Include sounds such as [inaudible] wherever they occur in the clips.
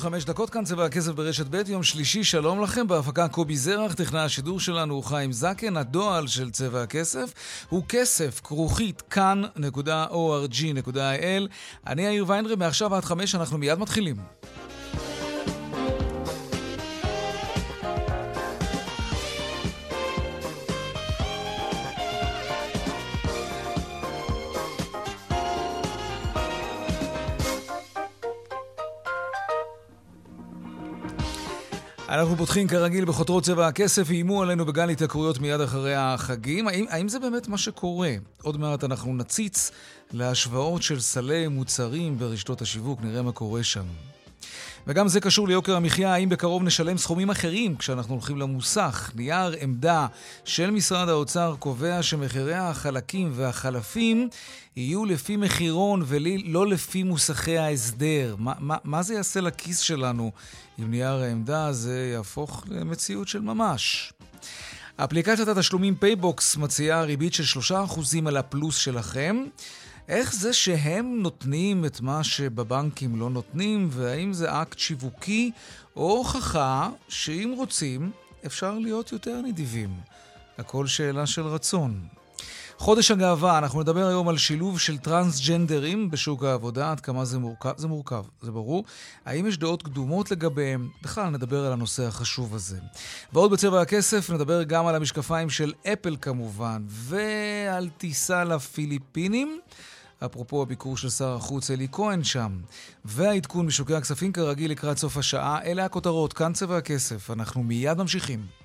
חמש דקות כאן צבע הכסף ברשת ב', יום שלישי, שלום לכם, בהפקה קובי זרח, טכנאי השידור שלנו הוא חיים זקן, הדועל של צבע הכסף הוא כסף, כרוכית, כאן.org.il. אני יאיר ויינרי, מעכשיו עד חמש, אנחנו מיד מתחילים. אנחנו פותחים כרגיל בחותרות צבע הכסף, איימו עלינו בגל התייקרויות מיד אחרי החגים. האם, האם זה באמת מה שקורה? עוד מעט אנחנו נציץ להשוואות של סלי מוצרים ברשתות השיווק, נראה מה קורה שם. וגם זה קשור ליוקר המחיה, האם בקרוב נשלם סכומים אחרים כשאנחנו הולכים למוסך. נייר עמדה של משרד האוצר קובע שמחירי החלקים והחלפים יהיו לפי מחירון ולא לפי מוסכי ההסדר. מה, מה, מה זה יעשה לכיס שלנו אם נייר העמדה הזה יהפוך למציאות של ממש? אפליקציית התשלומים פייבוקס מציעה ריבית של 3% על הפלוס שלכם. איך זה שהם נותנים את מה שבבנקים לא נותנים, והאם זה אקט שיווקי או הוכחה שאם רוצים, אפשר להיות יותר נדיבים. הכל שאלה של רצון. חודש הגאווה, אנחנו נדבר היום על שילוב של טרנסג'נדרים בשוק העבודה, עד כמה זה מורכב, זה מורכב, זה ברור. האם יש דעות קדומות לגביהם? בכלל נדבר על הנושא החשוב הזה. ועוד בצבע הכסף נדבר גם על המשקפיים של אפל כמובן, ועל טיסה לפיליפינים. אפרופו הביקור של שר החוץ אלי כהן שם. והעדכון משוקי הכספים כרגיל לקראת סוף השעה, אלה הכותרות, כאן צבע הכסף. אנחנו מיד ממשיכים.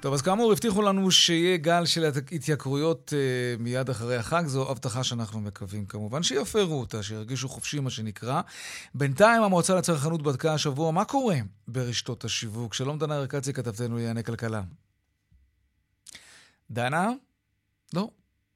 טוב, אז כאמור, הבטיחו לנו שיהיה גל של התייקרויות uh, מיד אחרי החג. זו הבטחה שאנחנו מקווים כמובן שיפרו אותה, שירגישו חופשי, מה שנקרא. בינתיים המועצה לצרכנות בדקה השבוע מה קורה ברשתות השיווק. שלום, דנה ארקצי, כתבתנו לענייני כלכלה. דנה? לא.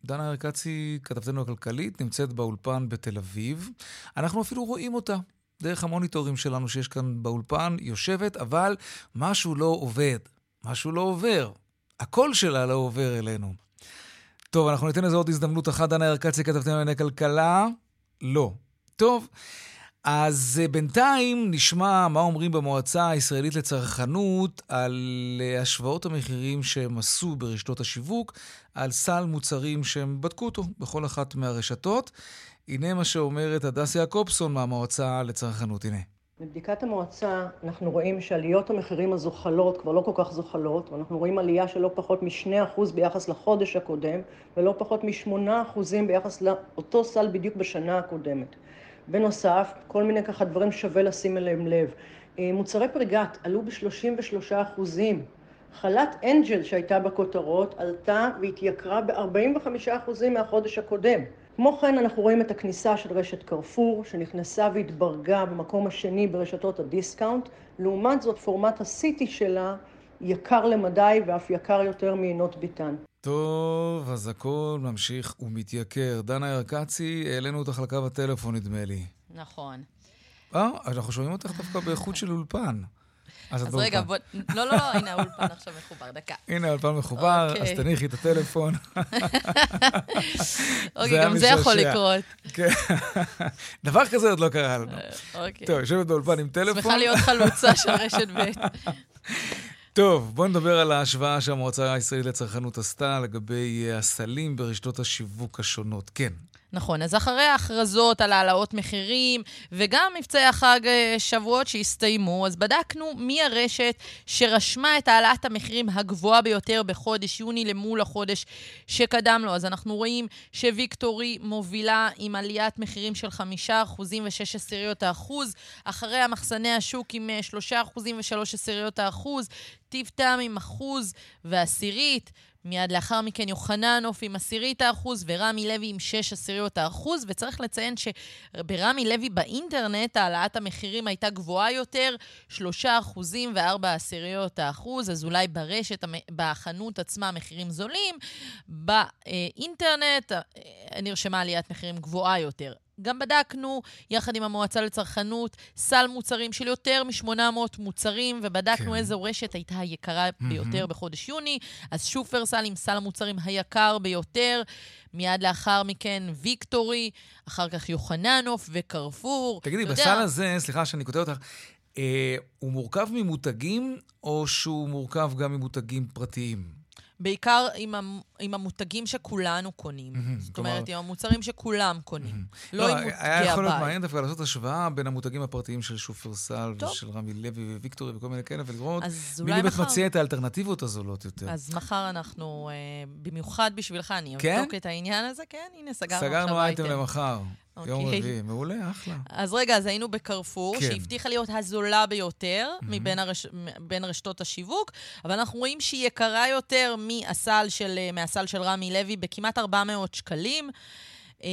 דנה ארקצי, כתבתנו הכלכלית, נמצאת באולפן בתל אביב. אנחנו אפילו רואים אותה. דרך המוניטורים שלנו שיש כאן באולפן, יושבת, אבל משהו לא עובד. משהו לא עובר. הקול שלה לא עובר אלינו. טוב, אנחנו ניתן לזה עוד הזדמנות אחת. דנה ארקצי, כתבתם לענייני כלכלה? לא. טוב, אז אה, בינתיים נשמע מה אומרים במועצה הישראלית לצרכנות על אה, השוואות המחירים שהם עשו ברשתות השיווק, על סל מוצרים שהם בדקו אותו בכל אחת מהרשתות. הנה מה שאומרת הדס יעקובסון מהמועצה לצרכנות. הנה. מבדיקת המועצה אנחנו רואים שעליות המחירים הזוחלות כבר לא כל כך זוחלות, ואנחנו רואים עלייה של לא פחות מ-2% ביחס לחודש הקודם, ולא פחות מ-8% ביחס לאותו סל בדיוק בשנה הקודמת. בנוסף, כל מיני ככה דברים שווה לשים אליהם לב. אה, מוצרי פריגת עלו ב-33%. חלת אנג'ל שהייתה בכותרות עלתה והתייקרה ב-45% מהחודש הקודם. כמו כן אנחנו רואים את הכניסה של רשת קרפור שנכנסה והתברגה במקום השני ברשתות הדיסקאונט, לעומת זאת פורמט הסיטי שלה יקר למדי ואף יקר יותר מיינות ביתן. טוב, אז הכל ממשיך ומתייקר. דנה ירקצי, העלינו אותך לקו הטלפון נדמה לי. נכון. אה, אנחנו שומעים אותך דווקא באיכות של אולפן. אז את באולפן. אז רגע, בוא... לא, לא, לא, הנה האולפן עכשיו מחובר, דקה. הנה האולפן מחובר, אז אוקיי. תניחי את הטלפון. [laughs] אוקיי, גם זה יכול לקרות. כן. [laughs] דבר כזה עוד לא קרה לנו. אה, אוקיי. טוב, יושבת באולפן עם טלפון. שמחה להיות חלוצה של רשת ב'. [laughs] טוב, בואו נדבר על ההשוואה שהמועצה הישראלית לצרכנות עשתה לגבי הסלים ברשתות השיווק השונות. כן. נכון, אז אחרי ההכרזות על העלאות מחירים וגם מבצעי החג אה, שבועות שהסתיימו, אז בדקנו מי הרשת שרשמה את העלאת המחירים הגבוהה ביותר בחודש יוני למול החודש שקדם לו. אז אנחנו רואים שוויקטורי מובילה עם עליית מחירים של 5% ו-6 עשיריות אחרי המחסני השוק עם 3% ו-3 עשיריות טיב טעם עם אחוז ועשירית. מיד לאחר מכן יוחננוף עם עשירית האחוז ורמי לוי עם שש עשיריות האחוז, וצריך לציין שברמי לוי באינטרנט העלאת המחירים הייתה גבוהה יותר, שלושה אחוזים וארבע עשיריות האחוז, אז אולי ברשת, בחנות עצמה מחירים זולים, באינטרנט אה, נרשמה עליית מחירים גבוהה יותר. גם בדקנו, יחד עם המועצה לצרכנות, סל מוצרים של יותר מ-800 מוצרים, ובדקנו כן. איזו רשת הייתה היקרה mm-hmm. ביותר בחודש יוני. אז שופרסל עם סל המוצרים היקר ביותר. מיד לאחר מכן ויקטורי, אחר כך יוחננוף וקרפור. תגידי, בסל יודע... הזה, סליחה שאני כותב אותך, אה, הוא מורכב ממותגים, או שהוא מורכב גם ממותגים פרטיים? בעיקר עם, המ, עם המותגים שכולנו קונים. Mm-hmm, זאת כלומר... אומרת, עם המוצרים שכולם קונים. Mm-hmm. לא, לא עם מותגי הבית. היה יכול להיות מעניין דווקא לעשות השוואה בין המותגים הפרטיים של שופרסל טוב. ושל רמי לוי וויקטורי וכל מיני כאלה, ולראות מי באמת. מציע את האלטרנטיבות הזולות יותר. אז מחר אנחנו, אה, במיוחד בשבילך, אני כן? אבדוק את העניין הזה. כן, הנה, סגרנו עכשיו אייטם. סגרנו אייטם למחר. Okay. יום אוקיי. רביעי, מעולה, אחלה. אז רגע, אז היינו בקרפור, כן. שהבטיחה להיות הזולה ביותר mm-hmm. מבין הרש... בין רשתות השיווק, אבל אנחנו רואים שהיא יקרה יותר מהסל של, מהסל של רמי לוי בכמעט 400 שקלים. Uh,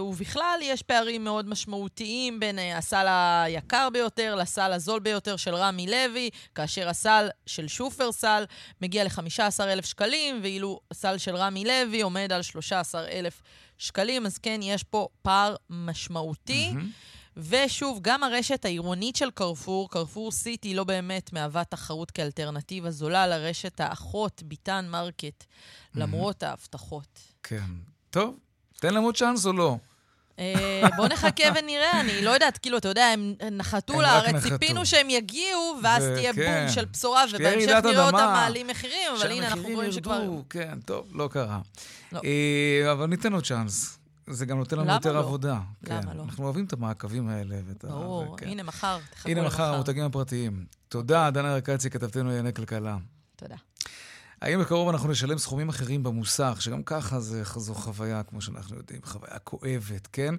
ובכלל, יש פערים מאוד משמעותיים בין uh, הסל היקר ביותר לסל הזול ביותר של רמי לוי, כאשר הסל של שופרסל מגיע ל-15,000 שקלים, ואילו הסל של רמי לוי עומד על 13,000 שקלים, אז כן, יש פה פער משמעותי. Mm-hmm. ושוב, גם הרשת העירונית של קרפור, קרפור סיטי, לא באמת מהווה תחרות כאלטרנטיבה זולה לרשת האחות, ביתן מרקט, mm-hmm. למרות ההבטחות. כן. טוב, תן עוד צ'אנס או לא? אה, בוא נחכה ונראה, אני לא יודעת, כאילו, אתה יודע, הם נחתו לארץ, ציפינו שהם יגיעו, ואז תהיה בום כן. של בשורה, ובהמשך נראה אותם מעלים מחירים, אבל הנה, אנחנו רואים שכבר... כן, טוב, לא קרה. לא. אה, אבל ניתן עוד צ'אנס. זה גם נותן לנו יותר לא? עבודה. למה כן. לא? אנחנו אוהבים את המעקבים האלה. ברור, הנה מחר, תחכו למחר. הנה מחר, המותגים הפרטיים. תודה, דנה ארקצי, כתבתנו לענייני כלכלה. תודה. האם בקרוב אנחנו נשלם סכומים אחרים במוסך, שגם ככה זה, זו חוויה, כמו שאנחנו יודעים, חוויה כואבת, כן?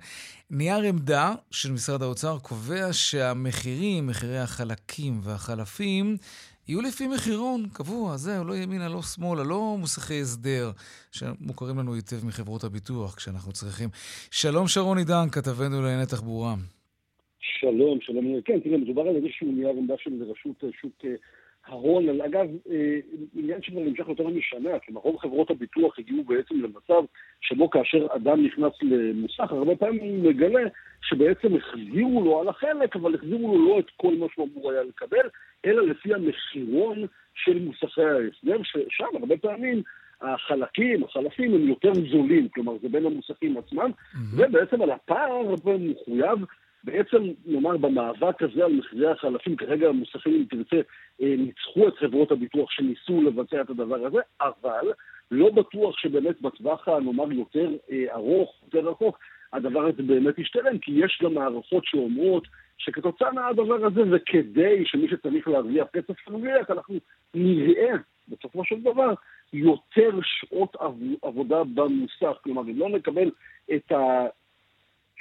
נייר עמדה של משרד האוצר קובע שהמחירים, מחירי החלקים והחלפים, יהיו לפי מחירון קבוע, זהו, לא ימינה, לא שמאלה, לא מוסכי הסדר, שמוכרים לנו היטב מחברות הביטוח כשאנחנו צריכים. שלום שרון עידן, כתבנו לענייני תחבורה. שלום, שלום. כן, תראה, מדובר על איזשהו נייר עמדה של רשות שוק אה, ההון, אגב, אה, עניין שכבר נמשך יותר משנה, כלומר רוב חברות הביטוח הגיעו בעצם למצב שבו כאשר אדם נכנס למוסך, הרבה פעמים הוא מגלה שבעצם החזירו לו על החלק, אבל החזירו לו לא את כל מה שהוא אמור היה לקבל, אלא לפי המחירון של מוסכי ההסדר, ששם הרבה פעמים החלקים, החלפים הם יותר זולים, כלומר זה בין המוסכים עצמם, mm-hmm. ובעצם על הפער הרבה מחויב בעצם, נאמר, במאבק הזה על מחירי החלפים, כרגע המוסכים, אם תרצה, אה, ניצחו את חברות הביטוח שניסו לבצע את הדבר הזה, אבל לא בטוח שבאמת בטווח הנאמר יותר אה, ארוך, יותר רחוק, הדבר הזה באמת ישתלם, כי יש גם מערכות שאומרות שכתוצאה מהדבר הזה, וכדי שמי שצריך להרוויח כסף ירוויח, אנחנו נראה, בסופו של דבר, יותר שעות עבודה במוסך. כלומר, אם לא נקבל את ה...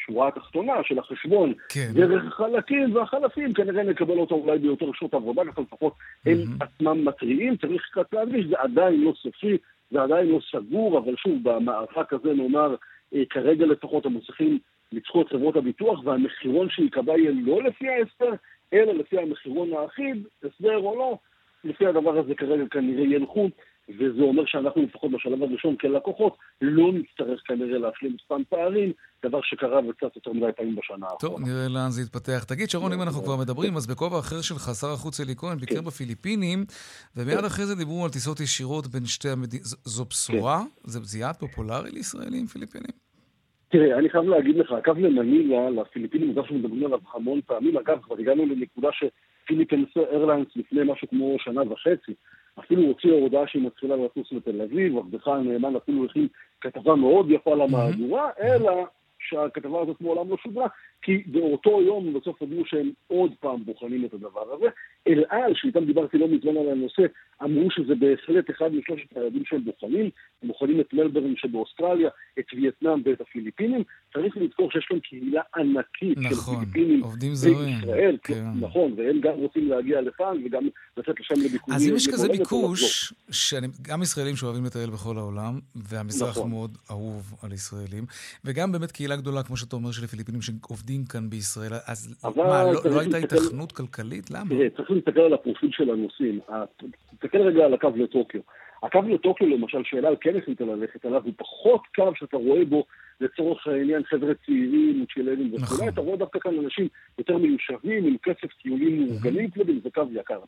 השורה התחתונה של החשבון כן. דרך החלקים והחלפים, כנראה נקבל אותו אולי ביותר שעות עבודה, ככה לפחות mm-hmm. הם עצמם מתריעים. צריך קצת להדגיש, זה עדיין לא סופי, זה עדיין לא סגור, אבל שוב, במאבק הזה נאמר, אה, כרגע לפחות המוסכים ניצחו את חברות הביטוח, והמחירון שייקבע יהיה לא לפי ההסדר, אלא לפי המחירון האחיד, הסדר או לא, לפי הדבר הזה כרגע כנראה ילכו. וזה אומר שאנחנו לפחות בשלב הראשון כלקוחות לא נצטרך כנראה להשלים סתם פערים, דבר שקרה וקצת יותר מדי פעמים בשנה האחרונה. טוב, נראה לאן זה יתפתח. תגיד, שרון, אם אנחנו כבר מדברים, אז בכובע אחר שלך, שר החוץ אלי כהן ביקר כן. בפיליפינים, ומיד. אחרי זה דיברו על טיסות ישירות בין שתי המדינות. זו בשורה? כן. זה יעד פופולרי לישראלים פיליפינים? תראה, אני חייב להגיד לך, הקו למנילה, לפיליפינים, הוא דבר שמדברים עליו המון פעמים. אגב, כבר הגענו לנקודה שפיליפינס איירליינס לפני משהו כמו שנה וחצי, אפילו הוציאה הודעה שהיא מתחילה לטוס לתל אביב, עבדך הנאמן אפילו הכין כתבה מאוד יפה למהדורה, אלא שהכתבה הזאת מעולם לא שודרה, כי באותו יום בסוף הודיעו שהם עוד פעם בוחנים את הדבר הזה. אל על, שאיתם דיברתי לא מזמן על הנושא, אמרו שזה בהחלט אחד משלושת היעדים שהם בוחנים. הם בוחנים את מלברן שבאוסטרליה, את וייטנאם ואת הפיליפינים. צריך לזכור שיש כאן קהילה ענקית נכון, של פיליפינים. בישראל. כן. נכון, והם גם רוצים להגיע לכאן וגם לצאת לשם לביקורים. אז אם יש כזה ביקוש, שגם ישראלים שאוהבים לטייל בכל העולם, והמזרח נכון. מאוד אהוב על ישראלים, וגם באמת קהילה גדולה, כמו שאתה אומר, של הפיליפינים שעובדים כאן בישראל, אז מה, לא- לא הייתה היתכנות כלכלית? למה? תראה, צריך להסתכל על הפרופיל של הנוסעים. תסתכל רגע על הקו לטוקיו. הקו לטוקיו, למשל, שאל על כן החליטה ללכת עליו, הוא פחות קו שאתה רואה בו, לצורך העניין, חבר'ה צעירים, צ'ילנים וכו', נכון. אתה רואה דווקא כאן אנשים יותר מיושבים, עם כסף טיולים מאורגנים כבדים, זה קו יקר.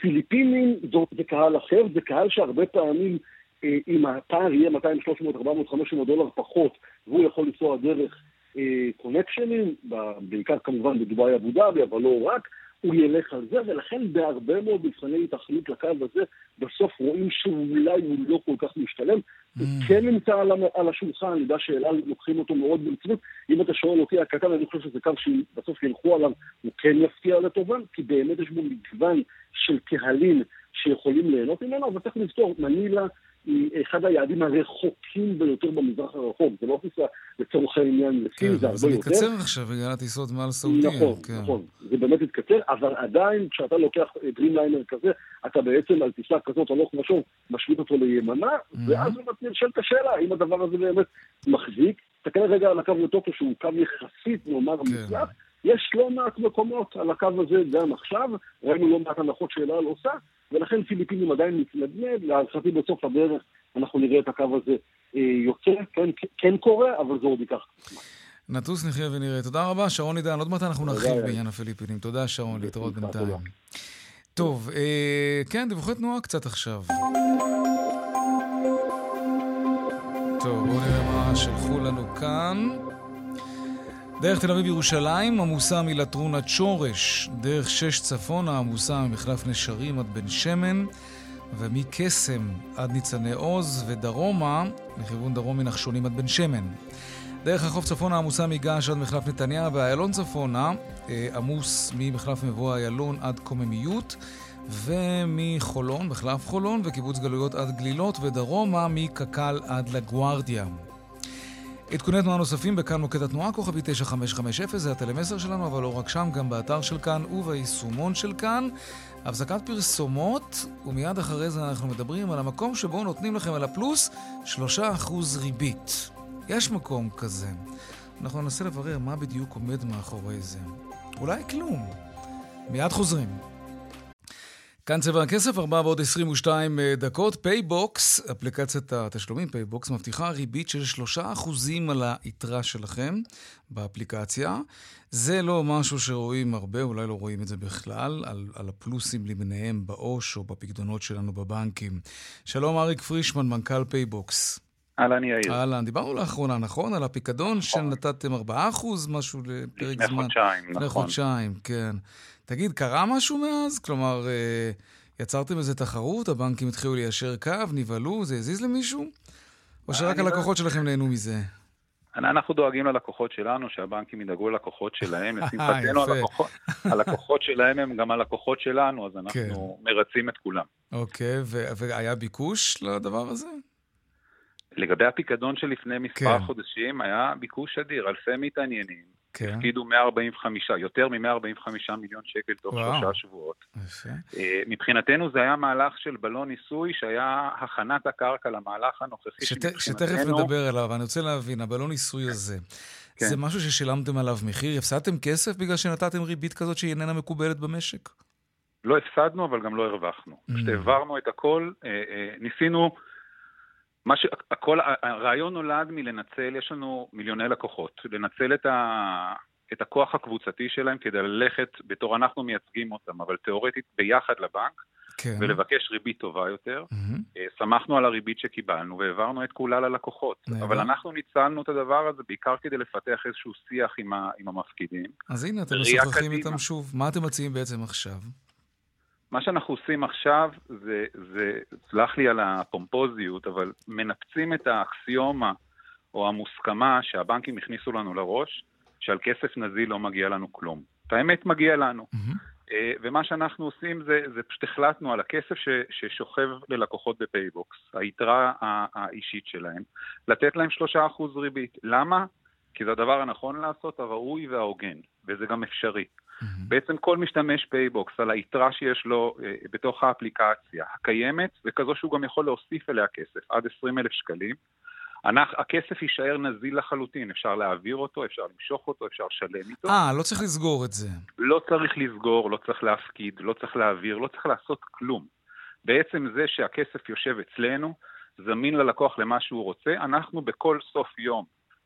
פיליפינים זאת- זה קהל אחר, זה קהל שהרבה פעמים, אה, אם הפער יהיה 200, 300, 400, 500 דולר פחות, והוא יכול לנסוע דרך אה, קונקשנים, בעיקר כמובן בדובאי אבו דאבי, אבל לא רק, הוא ילך על זה, ולכן בהרבה מאוד מבחני התאחדות לקו הזה, בסוף רואים שאולי הוא לא כל כך משתלם. הוא כן נמצא על, על השולחן, אני יודע שאל על לוקחים אותו מאוד ברצינות. אם אתה שואל אותי הקטן, אני חושב שזה קו שבסוף ילכו עליו, הוא כן יפתיע לטובה, כי באמת יש בו מגוון של קהלים שיכולים ליהנות ממנו, אבל צריך לזכור, מנילה היא אחד היעדים הרחוקים ביותר במזרח הרחוק. זה לא טיסה לצורך העניין לסין, כן, זה הרבה זה יותר. מתקצר עכשיו בגלל הטיסות מעל סעודיה. נכון, כן. נכון. זה באמת התקצר, אבל עדיין כשאתה לוקח דרימליינר כזה, אתה בעצם על טיסה כזאת הלוך ושוב, משמיט אותו ליממה, ואז נשאלת השאלה האם הדבר הזה באמת מחזיק. תסתכל רגע על הקו לטוקיו שהוא קו יחסית, נאמר, כן. מוצלח. יש לא מעט מקומות על הקו הזה גם עכשיו, ראינו לא מעט הנחות שאל על עושה, ולכן פיליפינים עדיין מתנדנד, להערכתי בסוף הדרך אנחנו נראה את הקו הזה אה, יוצא, כן, כן קורה, אבל זה עוד ייקח זמן. נטוס נחיה ונראה. תודה רבה, שרון עידן. עוד מעט אנחנו נרחיב. בעניין הפיליפינים. תודה, שרון, להתראות בינתיים. טוב, אה, כן, דיווחי תנועה קצת עכשיו. טוב, בואו נראה מה שלחו לנו כאן. דרך תל אביב-ירושלים עמוסה מלטרון עד שורש, דרך שש צפונה עמוסה ממחלף נשרים עד בן שמן, ומקסם עד ניצני עוז, ודרומה, לכיוון דרום מנחשונים עד בן שמן. דרך החוף צפונה עמוסה מגעש עד מחלף נתניה, ואיילון צפונה אה, עמוס ממחלף מבוא איילון עד קוממיות, ומחולון, מחלף חולון, וקיבוץ גלויות עד גלילות, ודרומה מקק"ל עד לגוארדיה. עדכוני תנועה נוספים בכאן מוקד התנועה, כוכבי 9550, זה הטלמסר שלנו, אבל לא רק שם, גם באתר של כאן וביישומון של כאן. הפסקת פרסומות, ומיד אחרי זה אנחנו מדברים על המקום שבו נותנים לכם על הפלוס 3% ריבית. יש מקום כזה. אנחנו ננסה לברר מה בדיוק עומד מאחורי זה. אולי כלום. מיד חוזרים. כאן צבע הכסף, 4 ועוד 22 דקות. פייבוקס, אפליקציית התשלומים, פייבוקס, מבטיחה ריבית של 3% על היתרה שלכם באפליקציה. זה לא משהו שרואים הרבה, אולי לא רואים את זה בכלל, על, על הפלוסים למיניהם בעו"ש או בפקדונות שלנו בבנקים. שלום אריק פרישמן, מנכ"ל פייבוקס. אהלן יאיר. אהלן, דיברנו לאחרונה, נכון? על הפיקדון שנתתם 4%, משהו לפרק לפני זמן. חודשיים, לפני נכון. חודשיים, כן. תגיד, קרה משהו מאז? כלומר, אה, יצרתם איזה תחרות, הבנקים התחילו ליישר קו, נבהלו, זה הזיז למישהו? או שרק לא- הלקוחות שלכם נהנו מזה? אנחנו דואגים ללקוחות שלנו, שהבנקים ידאגו ללקוחות שלהם. לשמחתנו, יפה. הלקוחות- הלקוחות שלהם הם גם הלקוחות שלנו, אז כן. אנחנו מרצים את כולם. אוקיי, ו- והיה ביקוש לדבר הזה? לגבי הפיקדון שלפני מספר כן. חודשים, היה ביקוש אדיר, אלפי מתעניינים. כן. הפקידו 145, יותר מ-145 מיליון שקל תוך וואו. שלושה שבועות. אה, מבחינתנו זה היה מהלך של בלון ניסוי, שהיה הכנת הקרקע למהלך הנוכחי, שת- שתכף נדבר עליו, אני רוצה להבין, הבלון ניסוי הזה, כן. זה משהו ששילמתם עליו מחיר? הפסדתם כסף בגלל שנתתם ריבית כזאת שהיא איננה מקובלת במשק? לא הפסדנו, אבל גם לא הרווחנו. Mm. פשוט העברנו את הכל, אה, אה, ניסינו, מה ש... הכל, הרעיון נולד מלנצל, יש לנו מיליוני לקוחות, לנצל את, ה... את הכוח הקבוצתי שלהם כדי ללכת, בתור אנחנו מייצגים אותם, אבל תיאורטית ביחד לבנק, כן. ולבקש ריבית טובה יותר. אה, שמחנו על הריבית שקיבלנו והעברנו את כולה ללקוחות. נהדר. אבל אנחנו ניצלנו את הדבר הזה בעיקר כדי לפתח איזשהו שיח עם, ה... עם המפקידים. אז הנה, אתם משוחחים. איתם שוב. מה אתם מציעים בעצם עכשיו? מה שאנחנו עושים עכשיו זה, זה, סלח לי על הפומפוזיות, אבל מנפצים את האקסיומה או המוסכמה שהבנקים הכניסו לנו לראש, שעל כסף נזיל לא מגיע לנו כלום. את האמת מגיע לנו. Mm-hmm. ומה שאנחנו עושים זה, זה פשוט החלטנו על הכסף ש, ששוכב ללקוחות בפייבוקס, היתרה האישית שלהם, לתת להם 3% ריבית. למה? כי זה הדבר הנכון לעשות, הראוי וההוגן, וזה גם אפשרי. Mm-hmm. בעצם כל משתמש פייבוקס על היתרה שיש לו אה, בתוך האפליקציה הקיימת, וכזו שהוא גם יכול להוסיף אליה כסף, עד 20 אלף שקלים, אנחנו, הכסף יישאר נזיל לחלוטין, אפשר להעביר אותו, אפשר למשוך אותו, אפשר לשלם איתו. אה, לא צריך לסגור את זה. לא צריך לסגור, לא צריך להפקיד, לא צריך להעביר, לא צריך לעשות כלום. בעצם זה שהכסף יושב אצלנו, זמין ללקוח למה שהוא רוצה, אנחנו בכל סוף יום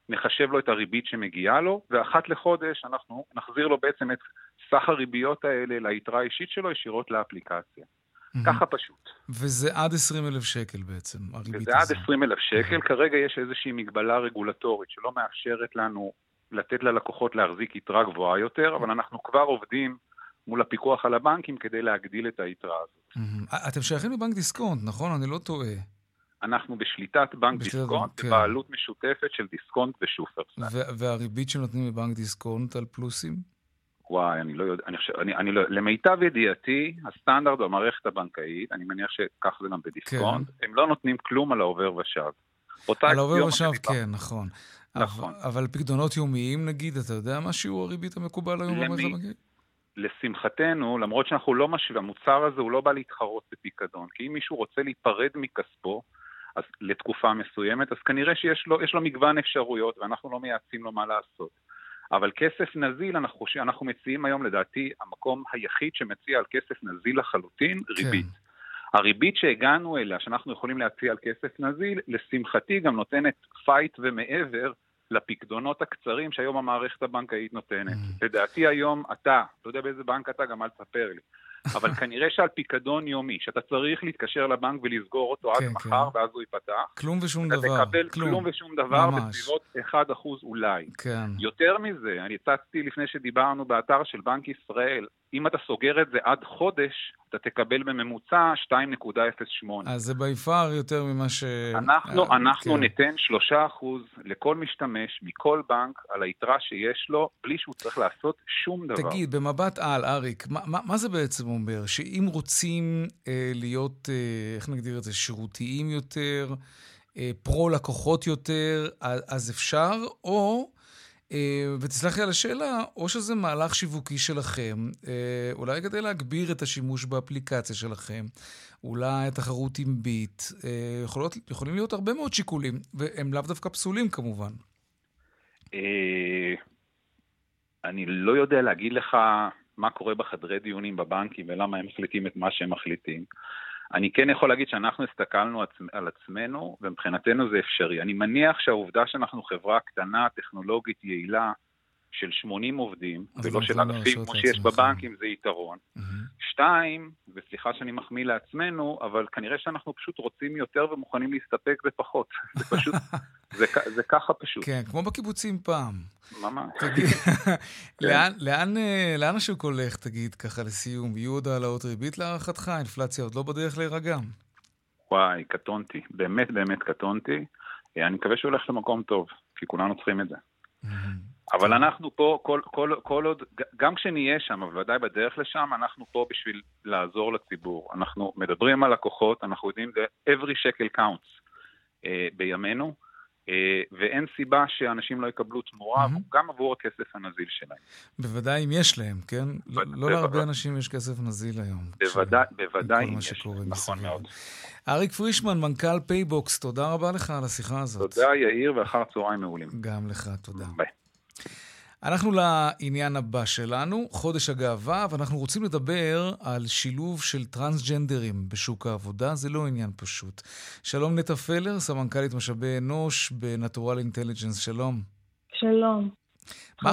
נחשב לו את הריבית שמגיעה לו, ואחת לחודש אנחנו נחזיר לו בעצם את סך הריביות האלה ליתרה האישית שלו ישירות לאפליקציה. ככה פשוט. וזה עד 20 אלף שקל בעצם, הריבית הזאת. וזה עד 20 אלף שקל. כרגע יש איזושהי מגבלה רגולטורית שלא מאפשרת לנו לתת ללקוחות להחזיק יתרה גבוהה יותר, אבל אנחנו כבר עובדים מול הפיקוח על הבנקים כדי להגדיל את היתרה הזאת. אתם שייכים לבנק דיסקונט, נכון? אני לא טועה. אנחנו בשליטת בנק דיסקונט, כן. בבעלות משותפת של דיסקונט ושופרסל. והריבית שנותנים בבנק דיסקונט על פלוסים? וואי, אני לא יודע, אני חושב, אני, אני לא, למיטב ידיעתי, הסטנדרט במערכת הבנקאית, אני מניח שכך זה גם בדיסקונט, כן. הם לא נותנים כלום על העובר ושב. על העובר ושב, כן, נכון. נכון. אבל, אבל פקדונות יומיים, נגיד, אתה יודע מה שיעור הריבית המקובל היום במערכת הבנקאית? לשמחתנו, למרות שאנחנו לא משווים, המוצר הזה הוא לא בא להתחרות בפיקדון, כי אם מישהו רוצה להיפרד מכספו, אז לתקופה מסוימת, אז כנראה שיש לו, לו מגוון אפשרויות, ואנחנו לא מייעצים לו מה לעשות. אבל כסף נזיל, אנחנו, אנחנו מציעים היום לדעתי המקום היחיד שמציע על כסף נזיל לחלוטין, כן. ריבית. הריבית שהגענו אליה, שאנחנו יכולים להציע על כסף נזיל, לשמחתי גם נותנת fight ומעבר לפקדונות הקצרים שהיום המערכת הבנקאית נותנת. Mm. לדעתי היום אתה, לא יודע באיזה בנק אתה, גם אל תספר לי. אבל כנראה שעל פיקדון יומי, שאתה צריך להתקשר לבנק ולסגור אותו עד כן, מחר, כן. ואז הוא ייפתח. כלום ושום דבר. אתה תקבל כלום, כלום ושום דבר ממש. בסביבות 1% אולי. כן. יותר מזה, אני הצצתי לפני שדיברנו באתר של בנק ישראל, אם אתה סוגר את זה עד חודש, אתה תקבל בממוצע 2.08. אז זה ביפר יותר ממה ש... אנחנו, אה, אנחנו כן. ניתן 3% לכל משתמש מכל בנק על היתרה שיש לו, בלי שהוא צריך לעשות שום דבר. תגיד, במבט על, אריק, מה, מה, מה זה בעצם אומר? שאם רוצים אה, להיות, אה, איך נגדיר את זה, שירותיים יותר, אה, פרו-לקוחות יותר, אז אפשר, או... אה, ותסלח לי על השאלה, או שזה מהלך שיווקי שלכם, אה, אולי כדי להגביר את השימוש באפליקציה שלכם, אולי התחרות עם ביט, אה, יכולות, יכולים להיות הרבה מאוד שיקולים, והם לאו דווקא פסולים כמובן. אני לא יודע להגיד לך מה קורה בחדרי דיונים בבנקים ולמה הם מחליטים את מה שהם מחליטים. אני כן יכול להגיד שאנחנו הסתכלנו על עצמנו, ומבחינתנו זה אפשרי. אני מניח שהעובדה שאנחנו חברה קטנה, טכנולוגית, יעילה, של 80 עובדים, ולא של אלפים כמו שיש בבנקים, זה יתרון. Mm-hmm. שתיים, וסליחה שאני מחמיא לעצמנו, אבל כנראה שאנחנו פשוט רוצים יותר ומוכנים להסתפק בפחות. [laughs] זה פשוט, זה, זה ככה פשוט. כן, כמו בקיבוצים פעם. ממש. כן. לאן, לאן, אה, לאן השוק הולך, תגיד, ככה לסיום? יהיו עוד העלאות ריבית להערכתך? האינפלציה עוד לא בדרך להירגע. וואי, קטונתי. באמת באמת קטונתי. אני מקווה שהוא הולך למקום טוב, כי כולנו צריכים את זה. אבל אנחנו פה, כל, כל, כל עוד, גם כשנהיה שם, בוודאי בדרך לשם, אנחנו פה בשביל לעזור לציבור. אנחנו מדברים על לקוחות, אנחנו יודעים, every shekel counts uh, בימינו, uh, ואין סיבה שאנשים לא יקבלו תמורה, mm-hmm. גם עבור הכסף הנזיל שלהם. בוודאי אם יש להם, כן? ב- לא להרבה אנשים יש כסף נזיל היום. בוודאי. בוודאי אם יש, נכון מסביב. מאוד. אריק פרישמן, מנכ"ל פייבוקס, תודה רבה לך על השיחה הזאת. תודה, יאיר, ואחר צהריים מעולים. גם לך, תודה. ביי. אנחנו לעניין הבא שלנו, חודש הגאווה, ואנחנו רוצים לדבר על שילוב של טרנסג'נדרים בשוק העבודה. זה לא עניין פשוט. שלום נטע פלר, סמנכ"לית משאבי אנוש ב Natural Intelligence, שלום. שלום. מה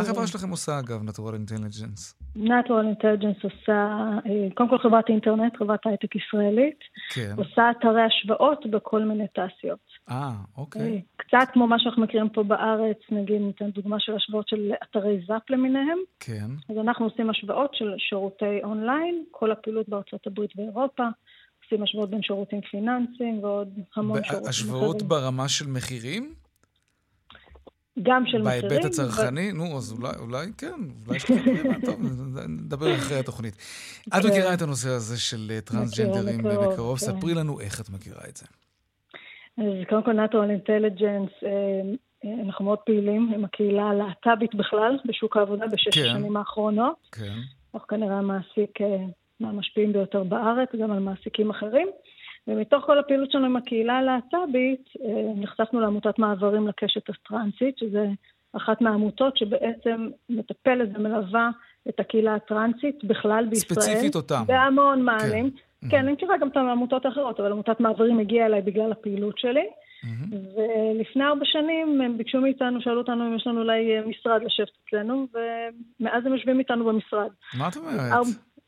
החברה שלכם עושה, אגב, Natural Intelligence? Natural Intelligence עושה, אה, קודם כל חברת אינטרנט, חברת הייטק ישראלית. כן. עושה אתרי השוואות בכל מיני תעשיות. אה, אוקיי. אה, קצת כמו מה שאנחנו מכירים פה בארץ, נגיד, ניתן דוגמה של השוואות של אתרי זאפ למיניהם. כן. אז אנחנו עושים השוואות של שירותי אונליין, כל הפעילות בארצות הברית ואירופה. עושים השוואות בין שירותים פיננסיים ועוד המון שירותים. השוואות ברמה של מחירים? גם של מחירים. בהיבט הצרכני? נו, אז אולי, אולי כן, אולי יש לך דברים, טוב, נדבר אחרי התוכנית. את כן. מכירה את הנושא הזה של אה, טרנסג'נדרים מקרוב, מקרוב, כן. ספרי לנו איך את מכירה את זה. אז קודם כל Natural Intelligence, אה, אה, אנחנו מאוד פעילים עם הקהילה הלהט"בית בכלל בשוק העבודה בשש כן. השנים האחרונות. כן. אנחנו כנראה המעסיק אה, מהמשפיעים ביותר בארץ, גם על מעסיקים אחרים. ומתוך כל הפעילות שלנו עם הקהילה הלהט"בית, נחשפנו לעמותת מעברים לקשת הטרנסית, שזה אחת מהעמותות שבעצם מטפלת ומלווה את הקהילה הטרנסית בכלל בישראל. ספציפית אותם. בהמון מענים. כן. כן, אני מכירה גם את העמותות האחרות, אבל עמותת מעברים הגיעה אליי בגלל הפעילות שלי. מהמם. ולפני ארבע שנים הם ביקשו מאיתנו, שאלו אותנו אם יש לנו אולי אה, משרד לשבת אצלנו, ומאז הם יושבים איתנו במשרד. מה את אומרת?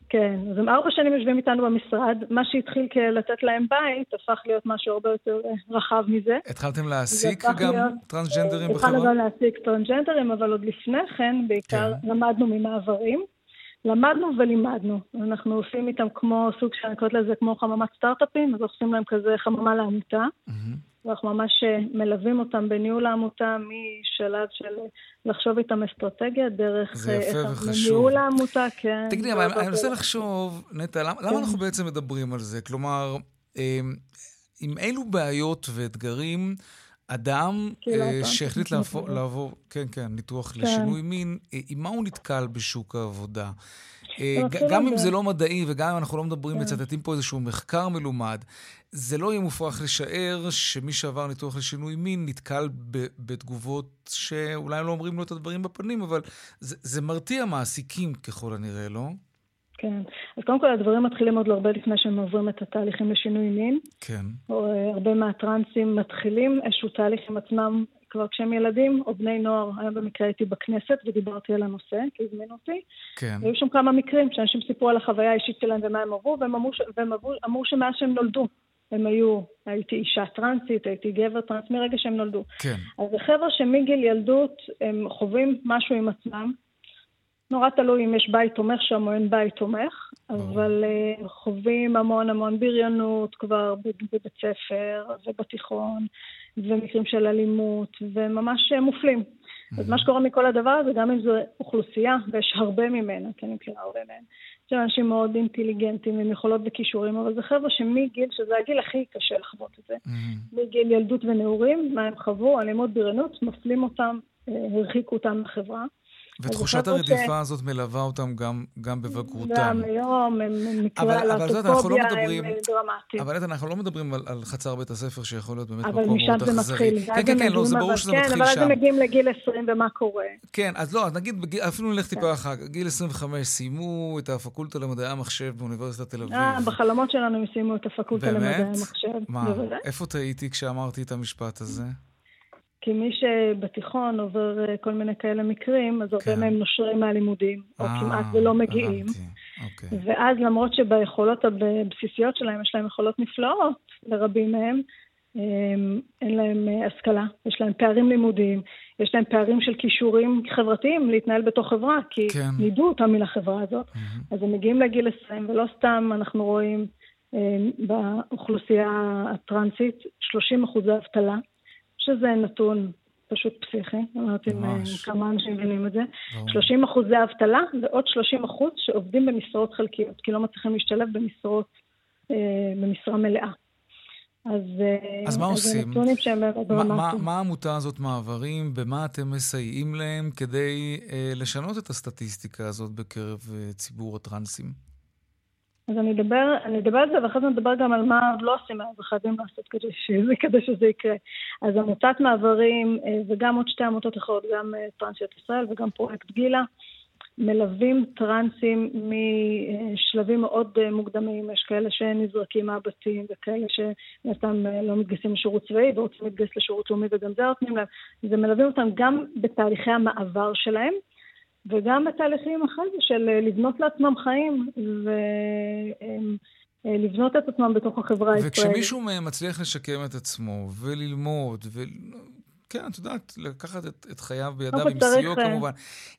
כן, אז הם ארבע שנים יושבים איתנו במשרד. מה שהתחיל כלתת להם בית, הפך להיות משהו הרבה יותר אה, רחב מזה. התחלתם להעסיק גם להיות- טרנסג'נדרים התחלנו בחברה? גם להעסיק טרנסג'נדרים, אבל עוד לפני כן, בעיקר כן. למדנו ממעברים. למדנו ולימדנו. אנחנו עושים איתם כמו סוג שאני קוראת לזה כמו חממת סטארט-אפים, אז עושים להם כזה חממה לעמותה. מהמם. ואנחנו ממש אה, מלווים אותם בניהול העמותה משלב של אה, לחשוב איתם אסטרטגיה, דרך זה אה, יפה וחשוב. ניהול העמותה, כן. תגידי, אבל אני מנסה. לחשוב, נטע, למה למה כן. אנחנו בעצם מדברים על זה? כלומר, עם אילו בעיות ואתגרים אדם קהילה אה, שהחליט [laughs] לעבור, כן, כן, ניתוח כן. לשינוי מין, אה, עם מה הוא נתקל בשוק העבודה? אה, גם אם זה לא מדעי וגם אם אנחנו לא מדברים, כן. מצטטים פה איזשהו מחקר מלומד, זה לא יהיה מופרך לשער שמי שעבר ניתוח לשינוי מין נתקל בתגובות שאולי לא אומרים לו את הדברים בפנים, אבל זה, זה מרתיע מעסיקים ככל הנראה, לא? כן. אז קודם כל הדברים מתחילים עוד הרבה לפני שהם עוברים את התהליכים לשינוי מין. כן. או, אה, הרבה מהטרנסים מתחילים איזשהו תהליך עם עצמם כבר כשהם ילדים, או בני נוער. היום במקרה הייתי בכנסת ודיברתי על הנושא, כי הזמינו אותי. כן. היו שם כמה מקרים שאנשים סיפרו על החוויה האישית שלהם ומה הם עברו, והם אמרו, והם אמרו, אמרו שמאז שהם נולדו. הם היו, הייתי אישה טרנסית, הייתי גבר טרנס, מרגע שהם נולדו. כן. אז זה חבר'ה שמגיל ילדות הם חווים משהו עם עצמם. נורא תלוי אם יש בית תומך שם או אין בית תומך. אבל uh, חווים המון המון בריונות כבר בב- בבית ספר ובתיכון, ומקרים של אלימות, וממש אה, מופלים. אז מה שקורה מכל הדבר הזה, גם אם זו אוכלוסייה, ויש הרבה ממנה, כי אני מכירה הרבה מהם, יש אנשים מאוד אינטליגנטים עם יכולות וכישורים, אבל זה חבר'ה שמגיל, שזה הגיל הכי קשה לחוות את זה, מהמם. מגיל ילדות ונעורים, מה הם חוו, אלימות, בריונות, מפלים אותם, אה, הרחיקו אותם מהחברה. ותחושת הרדיפה הזאת מלווה אותם גם, גם בבגרותם. גם היום, הם אבל- אבל יודעת, אנחנו לא הם דרמטיים. אבל אנחנו לא מדברים על, על חצר בית הספר שיכול להיות באמת אבל מקום משם מאוד זה אכזרי. מתחיל. כן, ואז כן, הם כן, לא, זה ברור אבל- שזה כן, מתחיל אבל אז שם. הם מגיעים לגיל 20 ומה קורה? כן, אז לא, אז נגיד, בגיל- אפילו נלך כן. טיפה אחר, גיל 25, סיימו את הפקולטה למדעי המחשב באוניברסיטת תל אביב. אה, בחלומות שלנו הם סיימו את הפקולטה באמת? למדעי המחשב. מה, בוודאי. איפה טעיתי כשאמרתי את המשפט הזה? כי מי שבתיכון עובר אה, כל מיני כאלה מקרים, אז הרבה כן. מהם נושרים מהלימודים, או אה, כמעט ולא מגיעים. אוקיי. ואז למרות שביכולות הבסיסיות שלהם יש להם יכולות נפלאות, לרבים מהם, אמ, אין להם אה, השכלה, יש להם פערים לימודיים, יש להם פערים של כישורים חברתיים להתנהל בתוך חברה, כי כן. נידו אותם מן החברה הזאת. מהמם. אז הם מגיעים לגיל 20, ולא סתם אנחנו רואים אמ, באוכלוסייה הטרנסית 30 אחוזי אבטלה, שזה נתון פשוט פסיכי, אני לא יודעת אם. כמה אנשים מבינים את זה. ברור. 30 אחוזי אבטלה ועוד 30 אחוז שעובדים במשרות חלקיות, כי לא מצליחים להשתלב במשרות, אה, במשרה מלאה. אז, אה, אז מה עושים? מה-. מה העמותה הזאת מעברים? במה אתם מסייעים להם כדי אה, לשנות את הסטטיסטיקה הזאת בקרב אה, ציבור הטרנסים? אז אני אדבר, אני אדבר על זה, ואחרי זה נדבר גם על מה לא עושים, אז חייבים לעשות כדי שזה, [laughs] כדי שזה יקרה. אז עמותת מעברים, אה, וגם עוד שתי עמותות אחרות, גם אה, טרנסיות ישראל וגם פרויקט גילה, מלווים טרנסים משלבים מאוד אה, מוקדמים. יש כאלה שנזרקים מהבתים, וכאלה שסתם לא מתגייסים לשירות צבאי ורוצים להתגייס לשירות לאומי, וגם זה נותנים להם. זה מלווים אותם גם בתהליכי המעבר שלהם. וגם בתהליכים אחרי זה של אה, לבנות לעצמם חיים ולבנות את עצמם בתוך החברה הישראלית. וכשמישהו מהם מצליח לשקם את עצמו וללמוד, ו... כן, את יודעת, לקחת את, את חייו בידיו עם סיוע אה, כמובן.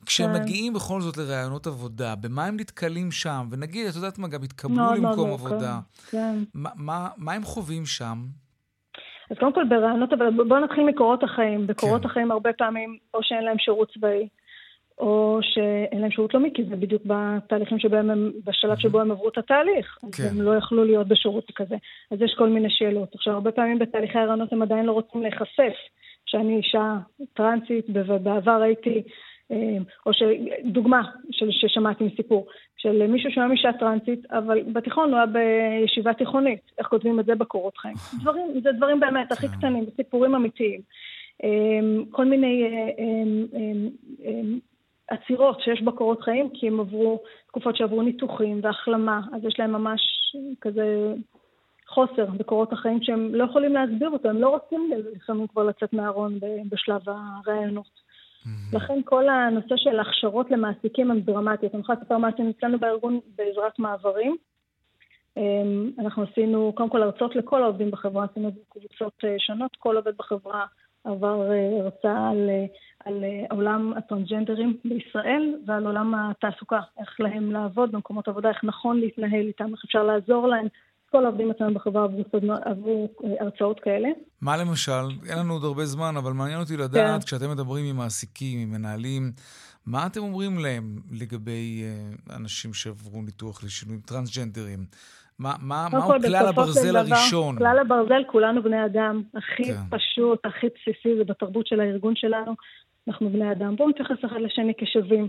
כשהם כן. מגיעים בכל זאת לראיונות עבודה, במה הם נתקלים שם? ונגיד, את יודעת מה, גם התקבלו מאוד למקום מורכב. עבודה. כן. מה, מה, מה הם חווים שם? אז קודם כל ברעיונות, אבל בואו נתחיל מקורות החיים. בקורות כן. החיים הרבה פעמים, או שאין להם שירות צבאי, או שאין להם שירות לאומי, כי זה בדיוק בתהליכים שבהם הם, בשלב שבו הם עברו את התהליך. אז כן. הם לא יכלו להיות בשירות כזה. אז יש כל מיני שאלות. עכשיו, הרבה פעמים בתהליכי הרעיונות הם עדיין לא רוצים להיחשף. שאני אישה טרנסית, ובעבר הייתי, אה, או שדוגמה של, ששמעתי מסיפור, של מישהו שהיום אישה טרנסית, אבל בתיכון הוא היה בישיבה תיכונית, איך כותבים את זה בקורות חיים. דברים, זה דברים באמת הכי. קטנים, סיפורים אמיתיים. אה, כל מיני אה, עצירות שיש בקורות חיים, כי הם עברו תקופות שעברו ניתוחים והחלמה, אז יש להם ממש כזה חוסר בקורות החיים שהם לא יכולים להסביר אותו, הם לא רוצים לפעמים כבר לצאת מהארון בשלב הראיונות. לכן כל הנושא של הכשרות למעסיקים הן דרמטיות. אני יכולה לספר מה עשינו אצלנו בארגון בעזרת מעברים. אמ, אנחנו עשינו קודם כל הרצאות לכל העובדים בחברה, עשינו קבוצות אה, שונות, כל עובד בחברה עבר אה, הרצאה על, אה, על אה, עולם הטרנסג'נדרים בישראל ועל עולם התעסוקה, איך להם לעבוד במקומות עבודה, איך נכון להתנהל איתם, איך אפשר לעזור להם. כל העובדים אצלנו בחברה עברו, עברו הרצאות כאלה. מה למשל, אין לנו עוד הרבה זמן, אבל מעניין אותי לדעת, כן. כשאתם מדברים עם מעסיקים, עם מנהלים, מה אתם אומרים להם לגבי אנשים שעברו ניתוח לשינויים טרנסג'נדרים? מה, מה, מהו כל, כלל הברזל דבר, הראשון? כלל הברזל, כולנו בני אדם. הכי כן. פשוט, הכי בסיסי, זה בתרבות של הארגון שלנו. אנחנו בני אדם. בואו נתייחס אחד לשני כשווים.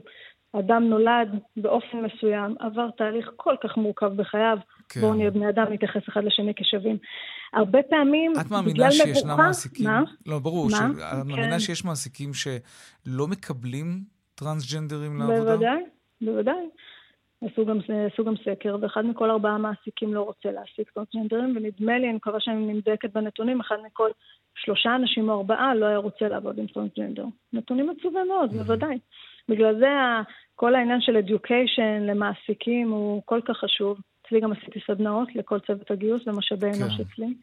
אדם נולד באופן מסוים, עבר תהליך כל כך מורכב בחייו. כן. בואו נהיה בני אדם, נתייחס אחד לשני כשווים. הרבה פעמים, את מאמינה בגלל שישנם מבוכה... מעסיקים... מה? לא, ברור. מה? ש... את כן. מאמינה שיש מעסיקים שלא מקבלים טרנסג'נדרים לעבודה? בוודאי, בוודאי. עשו גם, עשו גם סקר, ואחד מכל ארבעה מעסיקים לא רוצה להעסיק טרנסג'נדרים, ונדמה לי, אני מקווה שאני נבדקת בנתונים, אחד מכל שלושה אנשים או ארבעה לא היה רוצה לעבוד עם טרנסג'נדר. נתונים עצובים מאוד, בוודאי. בגלל זה כל העניין של education למעסיקים הוא כל כך חשוב. אצלי גם עשיתי סדנאות לכל צוות הגיוס ומשאבי כן. אנוש אצלי.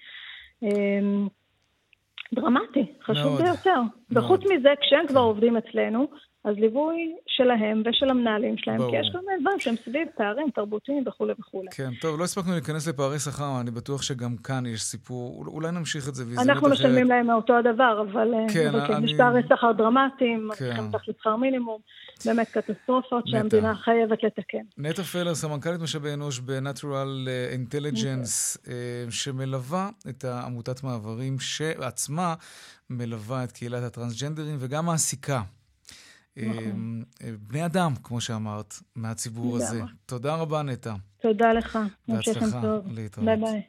אמ, דרמטי, חשוב מאוד. ביותר. מאוד. וחוץ מזה, כשהם כן. כבר עובדים אצלנו, אז ליווי שלהם ושל המנהלים שלהם, ברור. כי יש כל מיני דברים שהם סביב פערים תרבותיים וכולי וכולי. כן, טוב, לא הספקנו להיכנס לפערי שכר, אני בטוח שגם כאן יש סיפור, אול- אולי נמשיך את זה בהזדמנות אחרת. אנחנו משלמים להם מאותו הדבר, אבל אה, כן, אבל אני- יש פערי שכר דרמטיים, כן. מתחת לשכר מינימום, באמת קטסטרופות. שהמדינה חייבת לתקן. נטע פלר, סמנכ"לית משאבי אנוש ב-Natural אה, Intelligence, אה, שמלווה את עמותת מעברים, שעצמה מלווה את קהילת הטרנסג'נדרים וגם מעסיקה. אה, אה, בני אדם, כמו שאמרת, מהציבור הזה. לגמרי. תודה רבה, נטע. תודה לך, בהצלחה. להתראות. ביי ביי.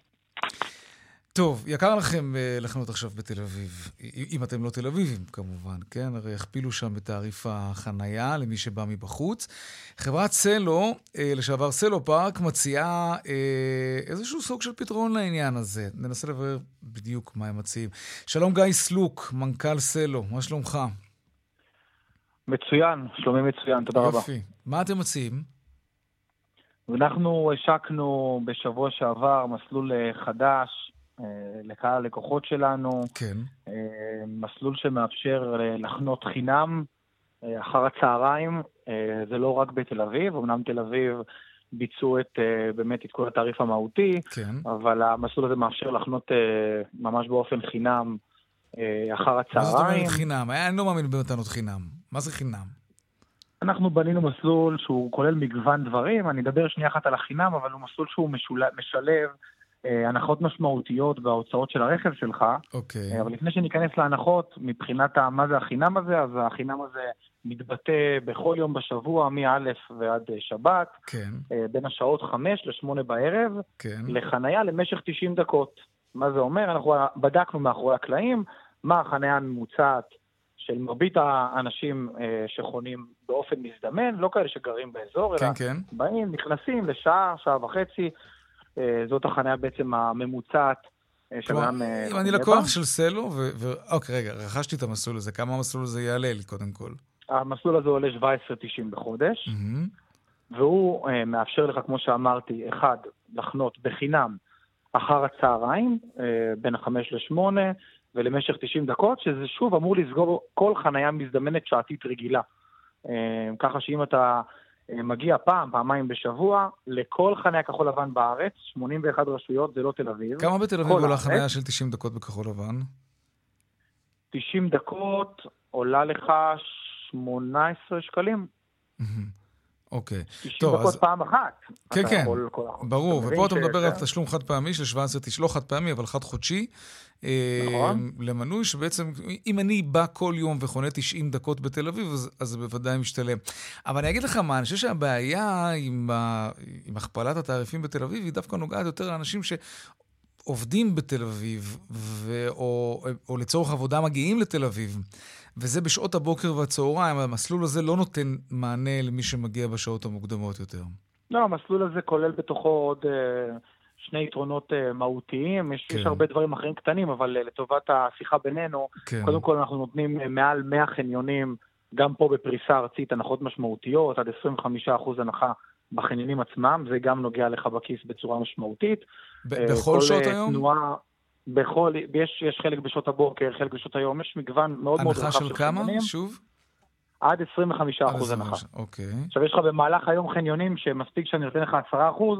טוב, יקר לכם אה, לחנות עכשיו בתל אביב. אם אתם לא תל אביבים, כמובן, כן? הרי הכפילו שם בתעריף החנייה למי שבא מבחוץ. חברת סלו, אה, לשעבר סלו פארק, מציעה איזשהו סוג של פתרון לעניין הזה. ננסה לברר בדיוק מה הם מציעים. שלום גיא סלוק, מנכ"ל סלו, מה שלומך? מצוין, שלומי מצוין, תודה רבה. יופי. מה אתם מציעים? אנחנו השקנו בשבוע שעבר מסלול אה, חדש אה, לקהל הלקוחות שלנו, כן. אה, מסלול שמאפשר לחנות חינם אחר הצהריים. זה לא רק בתל אביב, אמנם תל אביב ביצעו את, באמת את כל התעריף המהותי, כן. אבל המסלול הזה מאפשר לחנות ממש באופן חינם אחר מה זאת הצהריים. אומרת חינם? אני לא מאמין במתנות חינם. מה זה חינם? אנחנו בנינו מסלול שהוא כולל מגוון דברים, אני אדבר שנייה אחת על החינם, אבל הוא מסלול שהוא משול... משלב אה, הנחות משמעותיות בהוצאות של הרכב שלך. אוקיי. אה, אבל לפני שניכנס להנחות, מבחינת ה- מה זה החינם הזה, אז החינם הזה מתבטא בכל יום בשבוע, מא' ועד אה, שבת, כן, אה, בין השעות 5 ל-8 בערב, כן. לחנייה למשך 90 דקות. מה זה אומר? אנחנו בדקנו מאחורי הקלעים מה החנייה הממוצעת של מרבית האנשים אה, שחונים באופן מזדמן, לא כאלה שגרים באזור, אלא כן, כן. באים, נכנסים לשעה, שעה וחצי. אה, זאת החנייה בעצם הממוצעת אה, כלומר, אה, אם אני לקוח. של סלו, ו... ו... אוקיי, רגע, רכשתי את המסלול הזה, כמה המסלול הזה יעלה לי, קודם כל? המסלול הזה עולה 17.90 בחודש. והוא אה, מאפשר לך, כמו שאמרתי, אחד, לחנות בחינם אחר הצהריים, אה, בין החמש לשמונה, ולמשך 90 דקות, שזה שוב אמור לסגור כל חנייה מזדמנת שעתית רגילה. אה, ככה שאם אתה אה, מגיע פעם, פעמיים בשבוע, לכל חניה כחול לבן בארץ, 81 רשויות, זה לא תל אביב. כמה בתל אביב עולה חניה של 90 דקות בכחול לבן? 90 דקות עולה לך 18 שקלים. אוקיי. 90 טוב, דקות אז... פעם אחת. כן, כן, ברור. ופה אתה מדבר על תשלום חד פעמי של 17, לא חד פעמי, אבל חד חודשי. נכון. אה, למנוי שבעצם, אם אני בא כל יום וחונה 90 דקות בתל אביב, אז, אז זה בוודאי משתלם. אבל אני אגיד לך מה, אני חושב שהבעיה עם, ה, עם הכפלת התעריפים בתל אביב היא דווקא נוגעת יותר לאנשים ש... עובדים בתל אביב, ו... או, או לצורך עבודה מגיעים לתל אביב, וזה בשעות הבוקר והצהריים, המסלול הזה לא נותן מענה למי שמגיע בשעות המוקדמות יותר. לא, המסלול הזה כולל בתוכו עוד אה, שני יתרונות uh, מהותיים. יש, כן. יש הרבה דברים אחרים קטנים, אבל uh, לטובת השיחה בינינו, כן. קודם כל אנחנו נותנים uh, מעל 100 חניונים, גם פה בפריסה ארצית, הנחות משמעותיות, עד 25% הנחה בחניונים עצמם, זה גם נוגע לך בכיס בצורה משמעותית. בכל שעות היום? תנועה, בכל, יש, יש חלק בשעות הבוקר, חלק בשעות היום, יש מגוון מאוד מאוד רחב של חניונים. הנחה של כמה? שוב? עד 25 אחוז הנחה. אוקיי. עכשיו, יש לך במהלך היום חניונים שמספיק שאני נותן לך 10 אחוז,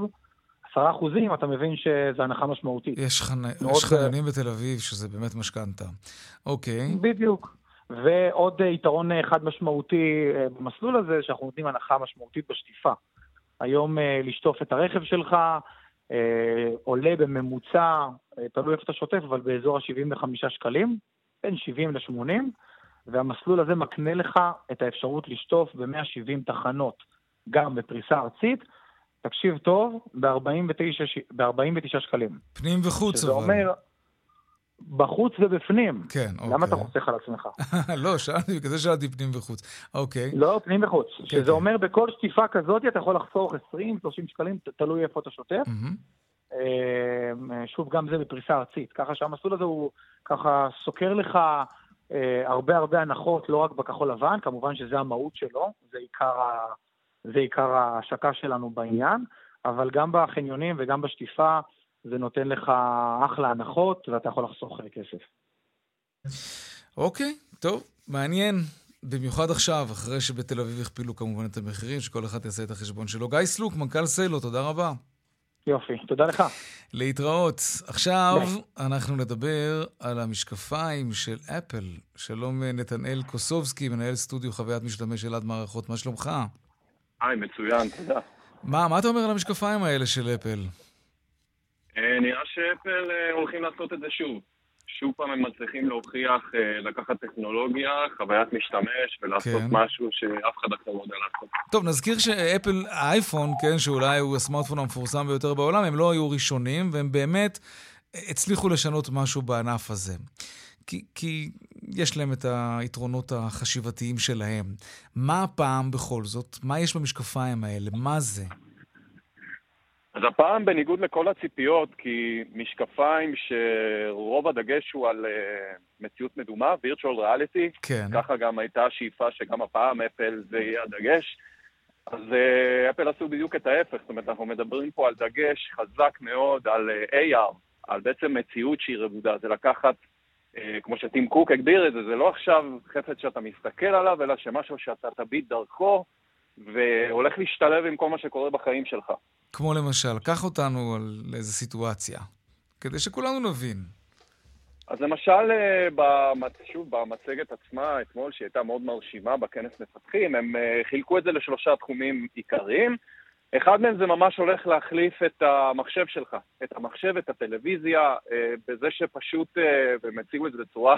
עשרה אחוזים, אתה מבין שזו הנחה משמעותית. יש, חנ... יש חניונים בתל אביב שזה באמת משכנתה. אוקיי. בדיוק. ועוד יתרון חד משמעותי אה, במסלול הזה, שאנחנו נותנים הנחה משמעותית בשטיפה. היום אה, לשטוף את הרכב שלך אה, עולה בממוצע, תלוי איפה אתה שוטף, אבל באזור ה-75 שקלים, בין 70 ל-80, והמסלול הזה מקנה לך את האפשרות לשטוף ב-170 תחנות, גם בפריסה ארצית, תקשיב טוב, ב-49 שקלים. פנים וחוץ, שזה אבל. אומר, בחוץ ובפנים. כן, אוקיי. למה אתה חוסך על עצמך? [laughs] לא, שאלתי, בגלל זה שאלתי פנים וחוץ. אוקיי. לא, פנים וחוץ. כן, שזה כן. אומר, בכל שטיפה כזאת אתה יכול לחסוך 20-30 שקלים, תלוי איפה אתה שוטף. Mm-hmm. שוב, גם זה בפריסה ארצית. ככה שהמסלול הזה הוא ככה סוקר לך אה, הרבה הרבה הנחות, לא רק בכחול לבן, כמובן שזה המהות שלו, זה עיקר ה... זה עיקר ההשקה שלנו בעניין, אבל גם בחניונים וגם בשטיפה זה נותן לך אחלה הנחות ואתה יכול לחסוך כסף. אוקיי, טוב, מעניין. במיוחד עכשיו, אחרי שבתל אביב הכפילו כמובן את המחירים, שכל אחד יעשה את החשבון שלו. גיא סלוק, מנכ"ל סלו, תודה רבה. יופי, תודה לך. להתראות. עכשיו ביי. אנחנו נדבר על המשקפיים של אפל. שלום נתנאל קוסובסקי, מנהל סטודיו חוויית משתמש אלעד מערכות, מה שלומך? היי, מצוין, תודה. מה, מה אתה אומר על המשקפיים האלה של אפל? אה, נראה שאפל אה, הולכים לעשות את זה שוב. שוב פעם הם מצליחים להוכיח, אה, לקחת טכנולוגיה, חוויית משתמש, ולעשות כן. משהו שאף אחד אחר לא יודע לעשות. טוב, נזכיר שאפל, האייפון, כן, שאולי הוא הסמארטפון המפורסם ביותר בעולם, הם לא היו ראשונים, והם באמת הצליחו לשנות משהו בענף הזה. כי, כי יש להם את היתרונות החשיבתיים שלהם. מה הפעם בכל זאת? מה יש במשקפיים האלה? מה זה? אז הפעם, בניגוד לכל הציפיות, כי משקפיים שרוב הדגש הוא על uh, מציאות מדומה, virtual reality, כן. ככה גם הייתה השאיפה שגם הפעם אפל זה יהיה הדגש. אז uh, אפל עשו בדיוק את ההפך, זאת אומרת, אנחנו מדברים פה על דגש חזק מאוד על uh, AR, על בעצם מציאות שהיא רבודה, זה לקחת אה, כמו שטים קוק הגדיר את זה, זה לא עכשיו חפץ שאתה מסתכל עליו, אלא שמשהו שאתה תביט דרכו והולך להשתלב עם כל מה שקורה בחיים שלך. כמו למשל, קח אותנו על איזה סיטואציה, כדי שכולנו נבין. אז למשל, אה, שוב, במצגת עצמה, אתמול, שהיא הייתה מאוד מרשימה בכנס מפתחים, הם אה, חילקו את זה לשלושה תחומים עיקריים. אחד מהם זה ממש הולך להחליף את המחשב שלך, את המחשב, את הטלוויזיה, אה, בזה שפשוט, והם הציגו את זה בצורה,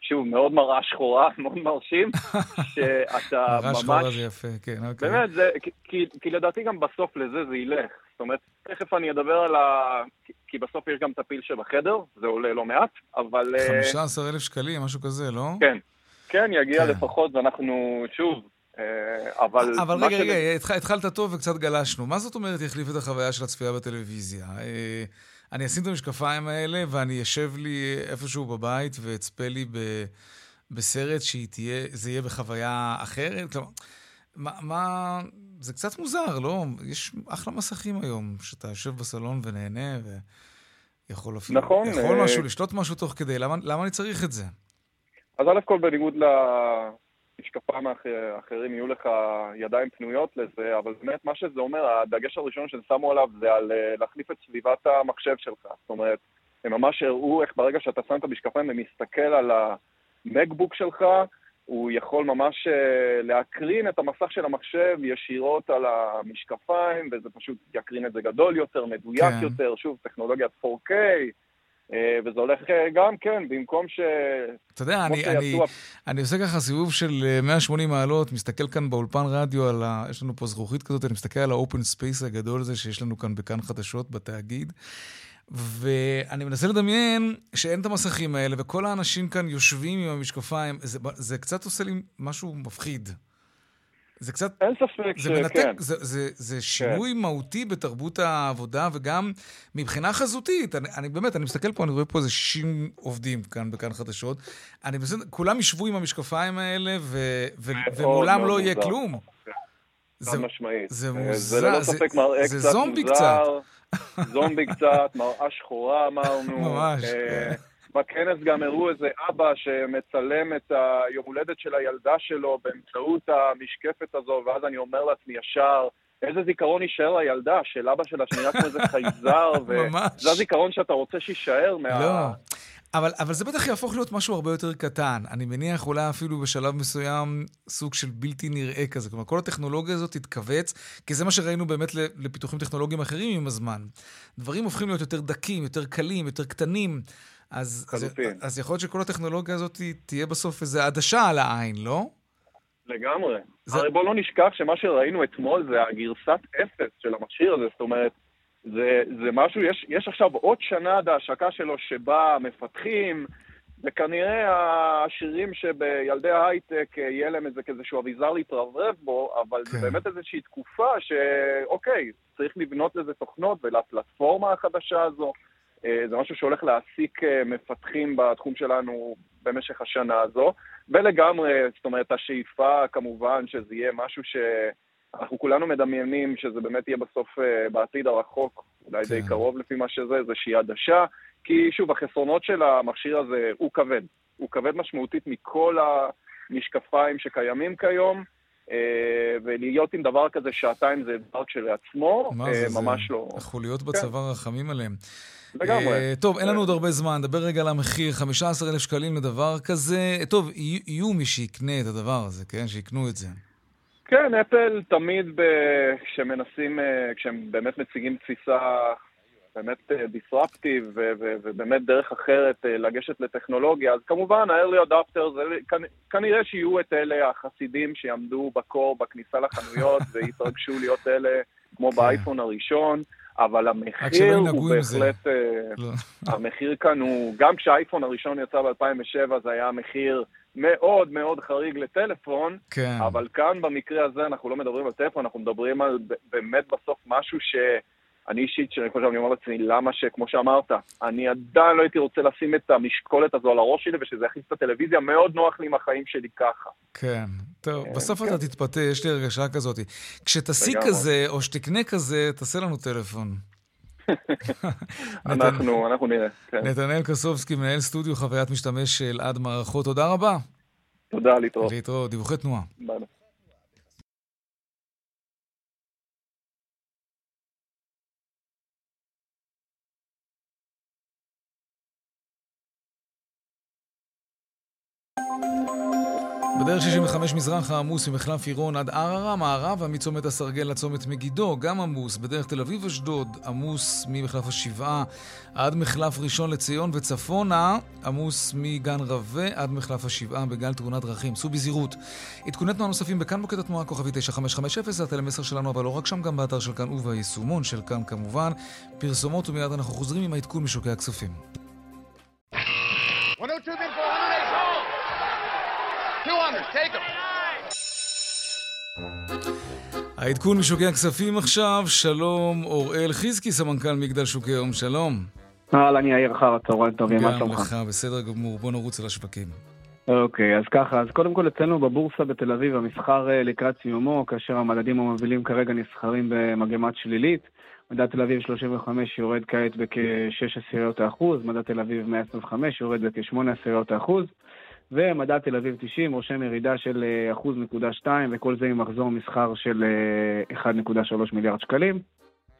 שוב, מאוד מראה שחורה, [laughs] מאוד מרשים, שאתה ממש... [laughs] מראה שחורה זה יפה, כן, אוקיי. באמת, זה, כי, כי לדעתי גם בסוף לזה זה ילך. זאת אומרת, תכף אני אדבר על ה... כי בסוף יש גם את הפיל שבחדר, זה עולה לא מעט, אבל... 15,000 אה, שקלים, משהו כזה, לא? כן. כן, יגיע כן. לפחות, ואנחנו, שוב, אה, אבל... אבל רגע, רגע, התחלת טוב וקצת גלשנו. מה זאת אומרת יחליף את החוויה של הצפייה בטלוויזיה? אה, אני אשים את המשקפיים האלה ואני אשב לי איפשהו בבית ואצפה לי בסרט שזה יהיה בחוויה אחרת? כלומר, מה, מה... זה קצת מוזר, לא? יש אחלה מסכים היום, שאתה יושב בסלון ונהנה ויכול אפילו... נכון. יכול משהו, לשתות משהו תוך כדי, למה, למה אני צריך את זה? אז א' כל בניגוד ל... משקפיים האחרים יהיו לך ידיים פנויות לזה, אבל באמת מה שזה אומר, הדגש הראשון שהם שמו עליו זה על אה, להחליף את סביבת המחשב שלך. זאת אומרת, הם ממש הראו איך ברגע שאתה שם את המשקפיים ומסתכל על המקבוק שלך, הוא יכול ממש אה, להקרין את המסך של המחשב ישירות על המשקפיים, וזה פשוט יקרין את זה גדול יותר, מדויק כן. יותר, שוב, טכנולוגיית 4K. אה, וזה הולך אה, גם כן, במקום ש... אתה יודע, אני, אני, אני עושה ככה סיבוב של 180 מעלות, מסתכל כאן באולפן רדיו על ה... יש לנו פה זכוכית כזאת, אני מסתכל על ה open space הגדול הזה שיש לנו כאן בכאן חדשות בתאגיד, ואני מנסה לדמיין שאין את המסכים האלה, וכל האנשים כאן יושבים עם המשקפיים. זה, זה קצת עושה לי משהו מפחיד. זה קצת... אין ספק זה מנתק, שכן. זה, זה, זה כן. שינוי כן. מהותי בתרבות העבודה, וגם מבחינה חזותית. אני, אני באמת, אני מסתכל פה, אני רואה פה איזה 60 עובדים כאן, בכאן חדשות. אני בסדר, כולם ישבו עם המשקפיים האלה, ו, ו, ומולם לא יהיה כלום. חד משמעית. זה מוזר. זה ללא ספק מראה קצת מוזר. זה זומבי קצת. זומבי קצת, מראה שחורה אמרנו. [laughs] ממש. בכנס גם הראו איזה אבא שמצלם את היום הולדת של הילדה שלו באמצעות המשקפת הזו, ואז אני אומר לעצמי ישר, איזה זיכרון יישאר לילדה של אבא שלה שנראה כמו איזה [laughs] חייזר, וזה הזיכרון שאתה רוצה שיישאר מה... לא. אבל, אבל זה בטח יהפוך להיות משהו הרבה יותר קטן. אני מניח אולי אפילו בשלב מסוים סוג של בלתי נראה כזה. כלומר, כל הטכנולוגיה הזאת תתכווץ, כי זה מה שראינו באמת לפיתוחים טכנולוגיים אחרים עם הזמן. דברים הופכים להיות יותר דקים, יותר קלים, יותר קטנים. אז, אז, אז יכול להיות שכל הטכנולוגיה הזאת תהיה בסוף איזו עדשה על העין, לא? לגמרי. זה... הרי בוא לא נשכח שמה שראינו אתמול זה הגרסת אפס של המכשיר הזה, זאת אומרת, זה, זה משהו, יש, יש עכשיו עוד שנה עד ההשקה שלו שבה מפתחים, וכנראה העשירים שבילדי ההייטק אה, יהיה להם איזה כאיזשהו אביזר להתרברב בו, אבל כן. זה באמת איזושהי תקופה שאוקיי, צריך לבנות לזה תוכנות ולפלטפורמה החדשה הזו. אה, זה משהו שהולך להעסיק אה, מפתחים בתחום שלנו במשך השנה הזו, ולגמרי, זאת אומרת, השאיפה כמובן שזה יהיה משהו שאנחנו כולנו מדמיינים שזה באמת יהיה בסוף אה, בעתיד הרחוק, אולי כן. די קרוב לפי מה שזה, זה שהיא עדשה, כי שוב, החסרונות של המכשיר הזה הוא כבד. הוא כבד משמעותית מכל המשקפיים שקיימים כיום. ולהיות עם דבר כזה שעתיים זה דבר כשלעצמו, ממש זה לא. החוליות בצבא כן. רחמים עליהם. לגמרי. Uh, טוב, אין לנו עוד הרבה זמן, נדבר רגע על המחיר, 15,000 שקלים לדבר כזה. טוב, יהיו מי שיקנה את הדבר הזה, כן? שיקנו את זה. כן, אפל תמיד כשמנסים, אה, כשהם באמת מציגים תפיסה באמת דיסרפטיב אה, ובאמת דרך אחרת לגשת לטכנולוגיה, אז כמובן ה-early adopters, כנראה שיהיו את אלה החסידים שיעמדו בקור בכניסה לחנויות [laughs] ויתרגשו להיות אלה כמו כן. באייפון הראשון. אבל המחיר הוא בהחלט... אה, לא. [laughs] המחיר כאן הוא... גם כשהאייפון הראשון יצא ב-2007 זה היה מחיר מאוד מאוד חריג לטלפון, כן. אבל כאן במקרה הזה אנחנו לא מדברים על טלפון, אנחנו מדברים על באמת בסוף משהו ש... אני אישית, שאני חושב, אני אומר לעצמי, למה שכמו שאמרת, אני עדיין לא הייתי רוצה לשים את המשקולת הזו על הראש שלי ושזה יכניס את הטלוויזיה, מאוד נוח לי עם החיים שלי ככה. כן, טוב, כן, בסוף כן. אתה תתפתה, יש לי הרגשה כזאת. כשתשיג כזה, או שתקנה כזה, תעשה לנו טלפון. [laughs] אנחנו, אנחנו נראה, כן. נתנאל קסובסקי, מנהל סטודיו חוויית משתמש של עד מערכות, תודה רבה. תודה, להתראות. להתראות, דיווחי תנועה. ביי. בדרך 65 מזרח העמוס ממחלף עירון עד ערערה, מערב מצומת הסרגל לצומת מגידו, גם עמוס. בדרך תל אביב-אשדוד, עמוס ממחלף השבעה עד מחלף ראשון לציון וצפונה, עמוס מגן רבה עד מחלף השבעה בגל תאונת דרכים. סעו בזהירות. עדכוני תנועה נוספים בכאן מוקד התנועה כוכבי 9550, זה הטלמסר שלנו, אבל לא רק שם, גם באתר של כאן וביישומון של כאן כמובן. פרסומות ומיד אנחנו חוזרים עם העדכון משוקי הכספים. העדכון משוקי הכספים עכשיו, שלום אוראל חזקי, סמנכ"ל מגדל שוקי היום, שלום. אהלן, יאיר, אחר הצהריים טובים, מה שלומך? גם לך, בסדר גמור, בוא נרוץ על השווקים. אוקיי, אז ככה, אז קודם כל אצלנו בבורסה בתל אביב המסחר אה, לקראת סיומו, כאשר המדדים המובילים כרגע נסחרים במגמת שלילית. מדד תל אביב 35 יורד כעת בכ-6 עשיריות האחוז, מדד תל אביב 125 יורד בכ-8 עשיריות האחוז. ומדד תל אביב 90 רושם ירידה של 1.2, וכל זה עם מחזור מסחר של 1.3 מיליארד שקלים.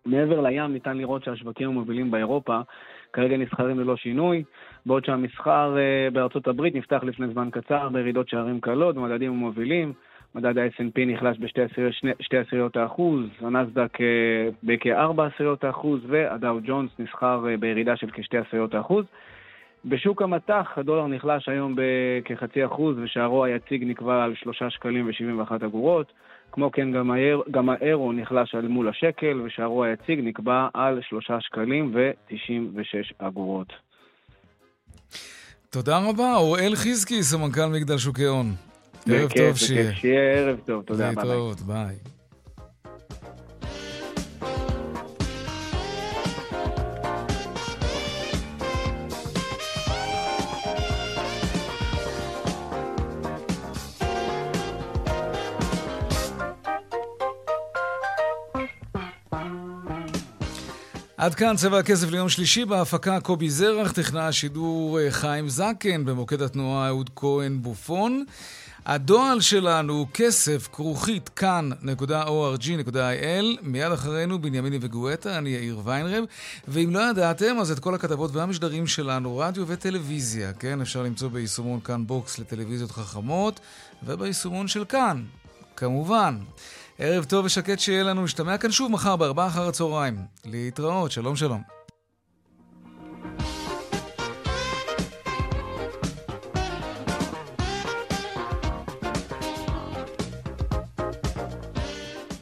מעבר לים ניתן לראות שהשווקים המובילים באירופה כרגע נסחרים ללא שינוי, בעוד שהמסחר בארצות הברית נפתח לפני זמן קצר בירידות שערים קלות במדדים המובילים. מדד ה-S&P נחלש בשתי עשיריות האחוז, הנסדק אה, בכ-4 עשיריות האחוז, והדאו ג'ונס נסחר אה, בירידה של כשתי עשיריות האחוז. בשוק המטח הדולר נחלש היום בכחצי אחוז ושערו היציג נקבע על 3 שקלים ו-71 אגורות. כמו כן גם, האיר, גם האירו נחלש על מול השקל ושערו היציג נקבע על 3 שקלים ו-96 אגורות. תודה רבה, אוראל חזקי, סמנכ"ל מגדל שוקי הון. ערב טוב שיהיה. שיהיה ערב טוב, תודה. להתראות, ביי. עד כאן צבע הכסף ליום שלישי, בהפקה קובי זרח, טכנאי השידור אה, חיים זקן, במוקד התנועה אהוד כהן בופון. הדואל שלנו הוא כסף כרוכית kan.org.il מיד אחרינו בנימיני וגואטה, אני יאיר ויינרב ואם לא ידעתם אז את כל הכתבות והמשדרים שלנו, רדיו וטלוויזיה, כן? אפשר למצוא ביישומון כאן בוקס לטלוויזיות חכמות וביישומון של כאן, כמובן. ערב טוב ושקט שיהיה לנו, נשתמע כאן שוב מחר בארבעה אחר הצהריים. להתראות, שלום שלום.